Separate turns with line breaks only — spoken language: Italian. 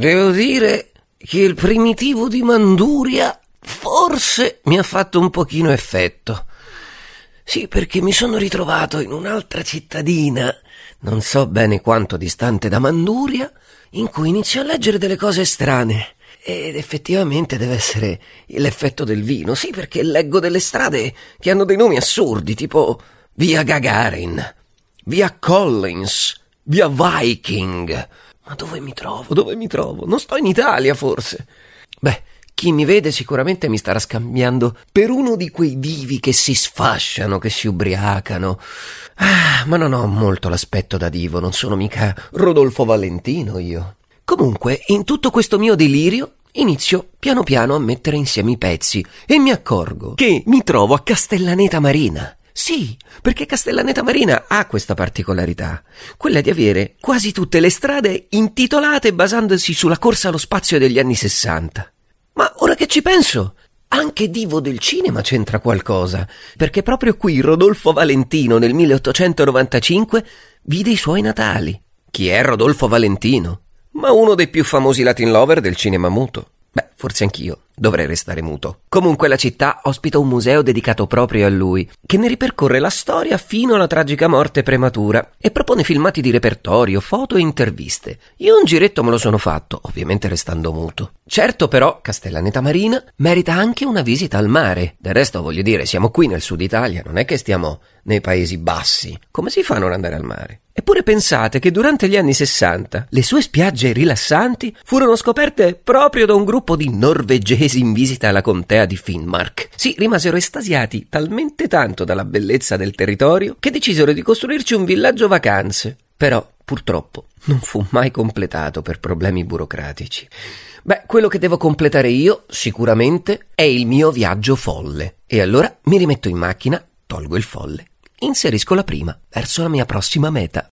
devo dire che il primitivo di Manduria forse mi ha fatto un pochino effetto. Sì, perché mi sono ritrovato in un'altra cittadina, non so bene quanto distante da Manduria, in cui inizio a leggere delle cose strane. Ed effettivamente deve essere l'effetto del vino, sì, perché leggo delle strade che hanno dei nomi assurdi, tipo via Gagarin, via Collins, via Viking. Ma dove mi trovo? Dove mi trovo? Non sto in Italia, forse. Beh, chi mi vede sicuramente mi starà scambiando per uno di quei divi che si sfasciano, che si ubriacano. Ah, ma non ho molto l'aspetto da divo, non sono mica Rodolfo Valentino io. Comunque, in tutto questo mio delirio, inizio piano piano a mettere insieme i pezzi e mi accorgo che mi trovo a Castellaneta Marina. Sì, perché Castellaneta Marina ha questa particolarità, quella di avere quasi tutte le strade intitolate basandosi sulla corsa allo spazio degli anni Sessanta. Ma ora che ci penso, anche Divo del cinema c'entra qualcosa, perché proprio qui Rodolfo Valentino nel 1895 vide i suoi natali. Chi è Rodolfo Valentino? Ma uno dei più famosi Latin lover del cinema muto. Beh, forse anch'io dovrei restare muto. Comunque la città ospita un museo dedicato proprio a lui, che ne ripercorre la storia fino alla tragica morte prematura e propone filmati di repertorio, foto e interviste. Io un giretto me lo sono fatto, ovviamente restando muto. Certo però, Castellaneta Marina merita anche una visita al mare. Del resto, voglio dire, siamo qui nel sud Italia, non è che stiamo nei Paesi Bassi. Come si fa a non andare al mare? Eppure pensate che durante gli anni 60 le sue spiagge rilassanti furono scoperte proprio da un gruppo di norvegesi in visita alla contea di Finnmark. Sì, rimasero estasiati talmente tanto dalla bellezza del territorio che decisero di costruirci un villaggio vacanze. Però, purtroppo, non fu mai completato per problemi burocratici. Beh, quello che devo completare io, sicuramente, è il mio viaggio folle. E allora mi rimetto in macchina, tolgo il folle, inserisco la prima verso la mia prossima meta.